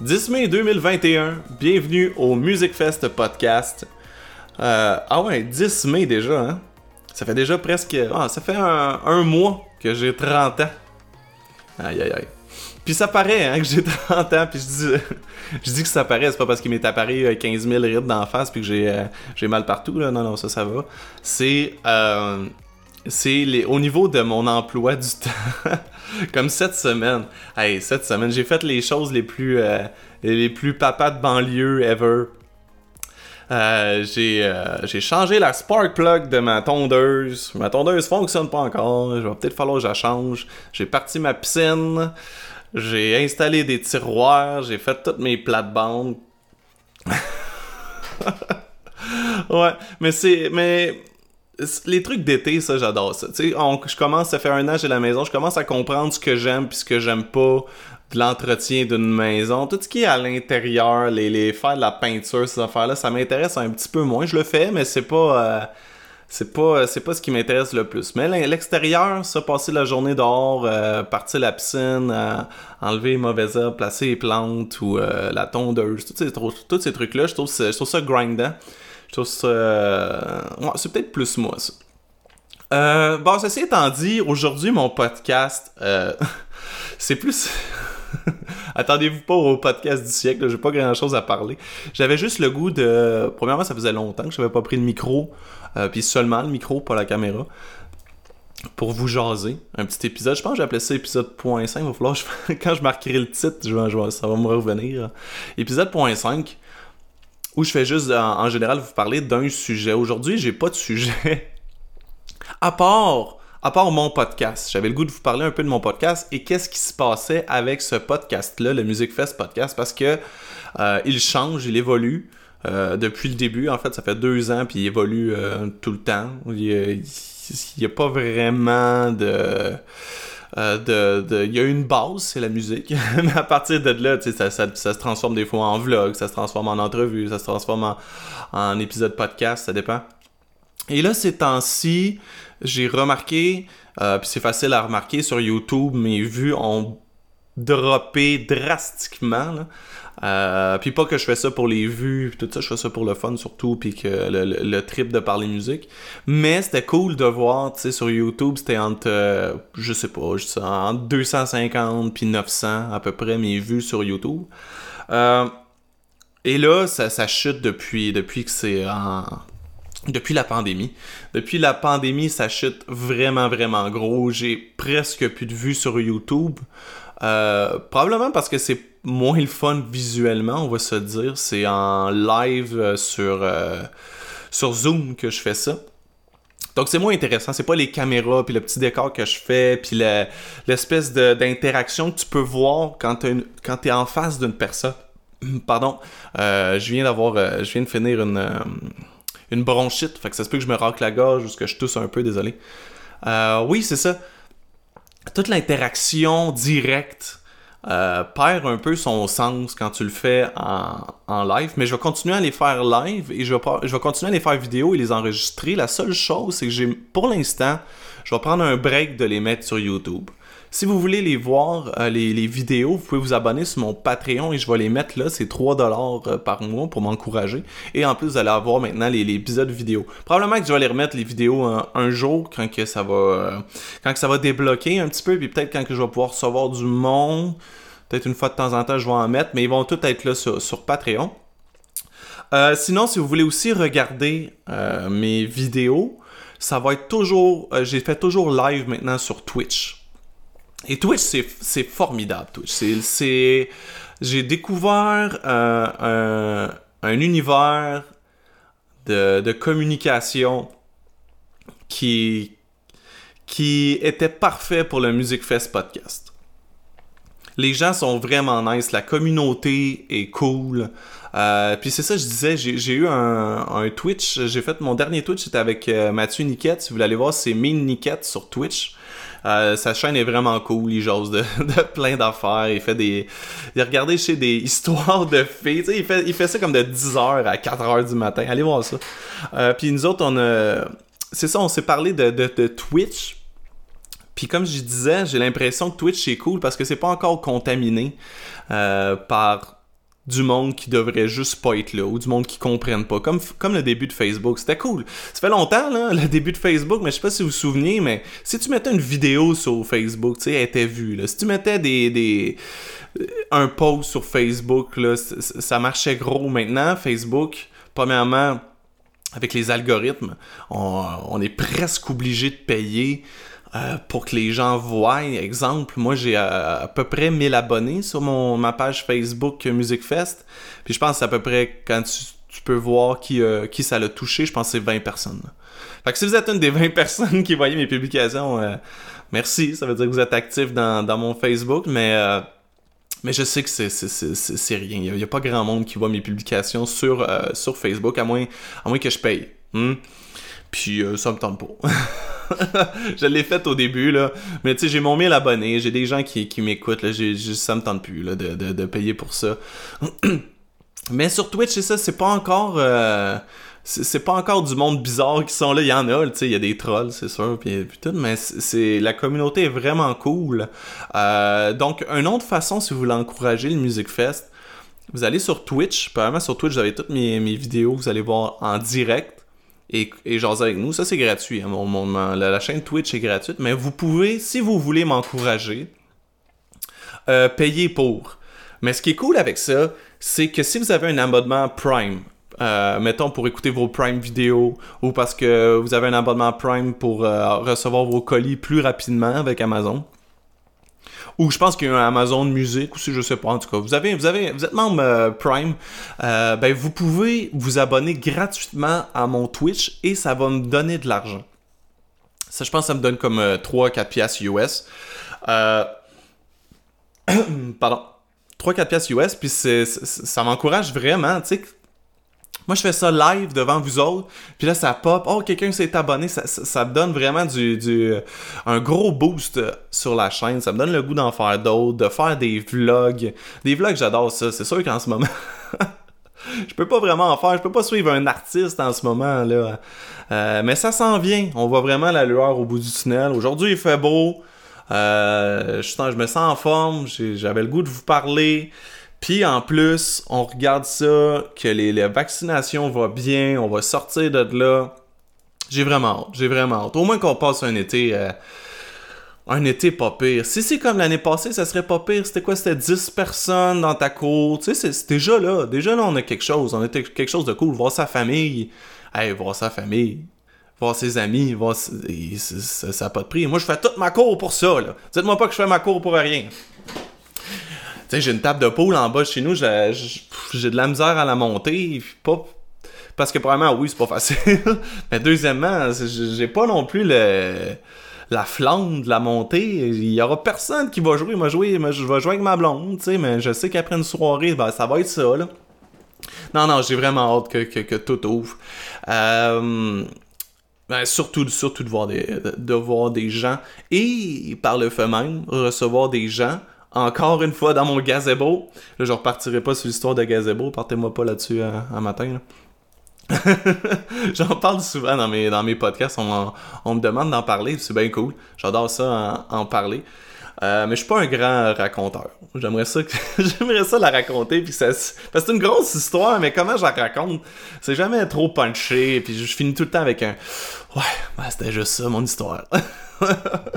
10 mai 2021, bienvenue au Music Fest podcast. Euh, ah ouais, 10 mai déjà, hein? Ça fait déjà presque... Ah, ça fait un, mois que j'ai 30 ans. Aïe aïe aïe. Puis ça paraît hein, que j'ai 30 ans, puis je dis, je dis que ça paraît, c'est pas parce qu'il m'est apparu 15 000 rides d'en face puis que j'ai, euh, j'ai mal partout, là. Non, non, ça, ça va. C'est... Euh, c'est les, au niveau de mon emploi du temps. Comme cette semaine. Hey, cette semaine, j'ai fait les choses les plus, euh, les de banlieue ever. Euh, euh, j'ai, changé la spark plug de ma tondeuse. Ma tondeuse fonctionne pas encore. Je vais peut-être falloir que je la change. J'ai parti ma piscine. J'ai installé des tiroirs. J'ai fait toutes mes plates-bandes. ouais, mais c'est. Mais les trucs d'été, ça, j'adore ça. Tu sais, je commence, ça fait un an, j'ai la maison, je commence à comprendre ce que j'aime puis ce que j'aime pas de l'entretien d'une maison. Tout ce qui est à l'intérieur, les, les faire de la peinture, ces affaires-là, ça m'intéresse un petit peu moins. Je le fais, mais c'est pas... Euh, c'est pas c'est pas ce qui m'intéresse le plus mais l'extérieur ça passer la journée dehors euh, partir la piscine euh, enlever les mauvaises herbes placer les plantes ou la tondeuse tous ces, tous ces trucs là je trouve, je trouve ça grindant euh, c'est peut-être plus moi, ça. Euh, bon, ceci étant dit, aujourd'hui, mon podcast, euh, c'est plus... Attendez-vous pas au podcast du siècle, j'ai pas grand-chose à parler. J'avais juste le goût de... Premièrement, ça faisait longtemps que j'avais pas pris le micro, puis seulement le micro, pas la caméra pour vous jaser. Un petit épisode. Je pense que j'appelais ça épisode .5. Il va falloir, quand je marquerai le titre, je ça va me revenir. Épisode .5 où je fais juste en, général vous parler d'un sujet. Aujourd'hui, j'ai pas de sujet. à part à part mon podcast. J'avais le goût de vous parler un peu de mon podcast et qu'est-ce qui se passait avec ce podcast-là, le Music Fest podcast, parce que euh, il change, il évolue. Euh, depuis le début, en fait, ça fait deux ans, puis il évolue euh, tout le temps. Il n'y a, pas vraiment de de, il y a une base, c'est la musique. Mais à partir de là, ça, ça, ça, se transforme des fois en vlog, ça se transforme en entrevue, ça se transforme en, épisode podcast, ça dépend. Et là, ces temps-ci, j'ai remarqué, euh, puis c'est facile à remarquer sur YouTube, mes vues ont droppé drastiquement. Euh, puis pas que je fais ça pour les vues, tout ça, je fais ça pour le fun surtout, puis que le, trip de parler musique. Mais c'était cool de voir, tu sais, sur YouTube, c'était entre, euh, je sais pas, je sais, entre 250 puis 900 à peu près mes vues sur YouTube. Et là, ça, ça chute depuis, depuis que c'est en... Depuis la pandémie. Depuis la pandémie, ça chute vraiment, vraiment gros. J'ai presque plus de vues sur YouTube. probablement parce que c'est moins le fun visuellement, on va se dire. C'est en live euh, sur, euh, sur Zoom que je fais ça. Donc c'est moins intéressant, c'est pas les caméras puis le petit décor que je fais puis l'espèce d'interaction que tu peux voir quand tu es en face d'une personne. Pardon, euh, je viens d'avoir, je viens de finir une, une bronchite, fait que ça se peut que je me racle la gorge ou que je tousse un peu, désolé. oui, c'est ça. Toute l'interaction directe euh, perd un peu son sens quand tu le fais en, live, mais je vais continuer à les faire live et je vais, je vais continuer à les faire vidéo et les enregistrer. La seule chose, c'est que j'ai, pour l'instant, je vais prendre un break de les mettre sur YouTube. Si vous voulez les voir, euh, les, vidéos, vous pouvez vous abonner sur mon Patreon et je vais les mettre là. C'est 3$ euh, par mois pour m'encourager. Et en plus, vous allez avoir maintenant les, épisodes vidéo. Probablement que je vais les remettre les vidéos un, jour quand que ça va euh, quand que ça va débloquer un petit peu. Puis peut-être quand que je vais pouvoir recevoir du monde. Peut-être une fois de temps en temps, je vais en mettre. Mais ils vont tous être là sur, Patreon. sinon, si vous voulez aussi regarder mes vidéos, ça va être toujours. J'ai fait toujours live maintenant sur Twitch. Et Twitch, c'est formidable, Twitch. J'ai découvert un, univers de, communication qui, était parfait pour le Music Fest podcast. Les gens sont vraiment nice, la communauté est cool. Euh, puis c'est ça, je disais, j'ai eu un, Twitch, j'ai fait mon dernier Twitch, c'était avec euh, Mathieu Niquette. Si vous voulez aller voir, c'est Mean Niquette sur Twitch. Euh, sa chaîne est vraiment cool, il jase de, plein d'affaires, il fait des... Il a regardé chez des histoires de filles, tu sais, il fait, il fait ça comme de 10h à 4h du matin, allez voir ça. Euh, puis nous autres, on a... C'est ça, on s'est parlé de, Twitch, puis comme je disais, j'ai l'impression que Twitch est cool parce que c'est pas encore contaminé euh, par du monde qui devrait juste pas être là ou du monde qui comprenne pas. Comme comme le début de Facebook c'était cool. Ça fait longtemps là le début de Facebook mais je sais pas si vous vous souvenez mais si tu mettais une vidéo sur Facebook tu sais elle était vue là. Si tu mettais des, des un post sur Facebook là ça marchait gros. Maintenant Facebook premièrement avec les algorithmes on est presque obligé de payer euh, pour que les gens voient. Exemple, moi j'ai à, peu près 1000 abonnés sur mon, ma page Facebook Music Fest. Puis je pense à peu près quand tu, peux voir qui, euh, qui ça l'a touché, je pense que c'est 20 personnes. Fait que si vous êtes une des 20 personnes qui voyaient mes publications, euh, merci, ça veut dire que vous êtes actif dans, dans mon Facebook, mais mais je sais que c'est rien. Il n'y a, pas grand monde qui voit mes publications sur, sur Facebook, à moins, à moins que je paye. Hmm? Puis ça me tente pas. je l'ai fait au début, là. Mais tu sais, j'ai mon 1000 abonnés, j'ai des gens qui, qui m'écoutent, là. J'ai, ça me tente plus, là, de, de, payer pour ça. Mais sur Twitch, c'est ça, c'est pas encore. Euh, c'est pas encore du monde bizarre qui sont là. Il y en a, tu sais, il y a des trolls, c'est sûr, puis, tout, mais c'est la communauté est vraiment cool. Euh, donc, une autre façon, si vous voulez encourager le Music Fest, vous allez sur Twitch. Probablement sur Twitch, vous avez toutes mes, mes vidéos, vous allez voir en direct et, et jaser avec nous. Ça, c'est gratuit. Hein. Mon, la, chaîne Twitch est gratuite, mais vous pouvez, si vous voulez m'encourager, euh, payer pour. Mais ce qui est cool avec ça, c'est que si vous avez un abonnement Prime, euh, mettons pour écouter vos Prime vidéos ou parce que vous avez un abonnement Prime pour euh, recevoir vos colis plus rapidement avec Amazon, ou je pense qu'il y a un Amazon Music, ou si je sais pas, en tout cas. Vous avez, vous avez, vous êtes membre euh, Prime, euh, ben vous pouvez vous abonner gratuitement à mon Twitch et ça va me donner de l'argent. Ça, je pense que ça me donne comme 3-4 euh, piastres US. Pardon. 3-4 piastres US, puis ça m'encourage vraiment, tu sais moi, je fais ça live devant vous autres, puis là, ça pop. Oh, quelqu'un s'est abonné. Ça, me donne vraiment du, du, un gros boost sur la chaîne. Ça me donne le goût d'en faire d'autres, de faire des vlogs. Des vlogs, j'adore ça. C'est sûr qu'en ce moment, je peux pas vraiment en faire. Je peux pas suivre un artiste en ce moment, là. Euh, mais ça s'en vient. On voit vraiment la lueur au bout du tunnel. Aujourd'hui, il fait beau. Euh, je me sens en forme. J'avais le goût de vous parler. Puis en plus, on regarde ça, que les, vaccinations vont bien, on va sortir de là. J'ai vraiment hâte, j'ai vraiment hâte. Au moins qu'on passe un été... Euh, un été pas pire. Si c'est comme l'année passée, ça serait pas pire. C'était quoi? C'était 10 personnes dans ta cour. Tu sais, c'est déjà là. Déjà là, on a quelque chose. On a quelque chose de cool. Voir sa famille. Hey, voir sa famille. Voir ses amis. Voir... Ça n'a pas de prix. Moi, je fais toute ma cour pour ça. Dites-moi pas que je fais ma cour pour rien j'ai une table de poule en bas chez nous, j'ai de la misère à la monter. Pas, parce que, premièrement, oui, c'est pas facile. mais deuxièmement, j'ai pas non plus le, la flamme de la montée. Il y aura personne qui va jouer. Moi, jouer, je vais jouer avec ma blonde, mais je sais qu'après une soirée, ben, ça va être ça, là. Non, non, j'ai vraiment hâte que, que, tout ouvre. Euh, ben, surtout, surtout de voir, des, de voir des gens et par le fait même, recevoir des gens encore une fois dans mon gazebo. Là, je repartirai pas sur l'histoire de gazebo, partez-moi pas là-dessus euh, un matin. J'en parle souvent dans mes, dans mes podcasts, on, me demande d'en parler, c'est bien cool. J'adore ça en, parler. Euh, mais je suis pas un grand raconteur. J'aimerais ça j'aimerais ça la raconter puis parce que c'est une grosse histoire mais comment je la raconte C'est jamais trop punché puis je finis tout le temps avec un ouais, c'était juste ça mon histoire.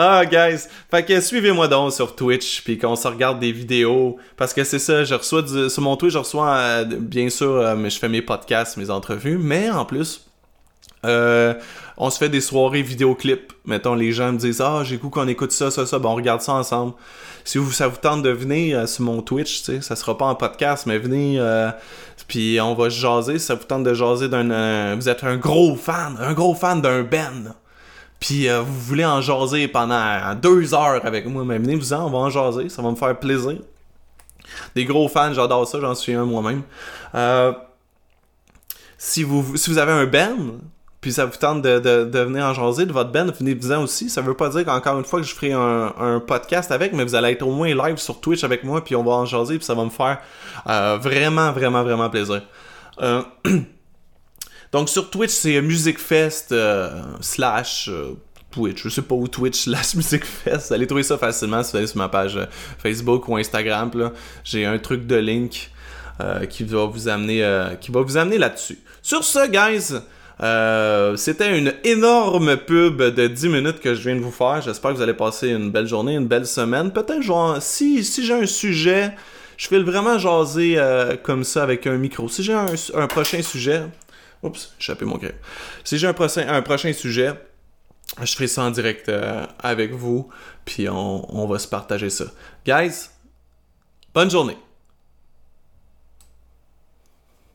ah, guys. Fait que suivez-moi donc sur Twitch, puis qu'on se regarde des vidéos. Parce que c'est ça, je reçois sur mon Twitch, je reçois, euh, bien sûr, euh, je fais mes podcasts, mes entrevues, mais en plus, euh, on se fait des soirées vidéoclips. Mettons, les gens me disent Ah, j'ai goût qu'on écoute ça, ça, ça. Bon, on regarde ça ensemble. Si vous, ça vous tente de venir sur mon Twitch, tu sais, ça sera pas en podcast, mais venez, puis on va jaser. Si ça vous tente de jaser d'un. vous êtes un gros fan, un gros fan d'un Ben puis euh, vous voulez en jaser pendant deux heures avec moi, mais venez-vous-en, on va en jaser, ça va me faire plaisir. Des gros fans, j'adore ça, j'en suis un moi-même. Euh, si, vous, si vous avez un Ben, puis ça vous tente de, de, venir en jaser de votre Ben, venez-vous-en aussi. Ça veut pas dire qu'encore une fois que je ferai un, podcast avec, mais vous allez être au moins live sur Twitch avec moi, puis on va en jaser, puis ça va me faire euh, vraiment, vraiment, vraiment plaisir. Donc sur Twitch, c'est Music Fest euh, slash euh, Twitch. Je sais pas où Twitch la musique fest. Allez trouver ça facilement si vous allez sur ma page euh, Facebook ou Instagram. J'ai un truc de link qui va vous amener, qui va vous amener là-dessus. Sur ce, guys, c'était une énorme pub de 10 minutes que je viens de vous faire. J'espère que vous allez passer une belle journée, une belle semaine. Peut-être genre, si, si j'ai un sujet, je vais vraiment jaser comme ça avec un micro. Si j'ai un, un, prochain sujet, oups, j'ai mon gré. Si j'ai un prochain, un prochain sujet, je ferai ça en direct euh, avec vous, puis on, on va se partager ça. Guys, bonne journée.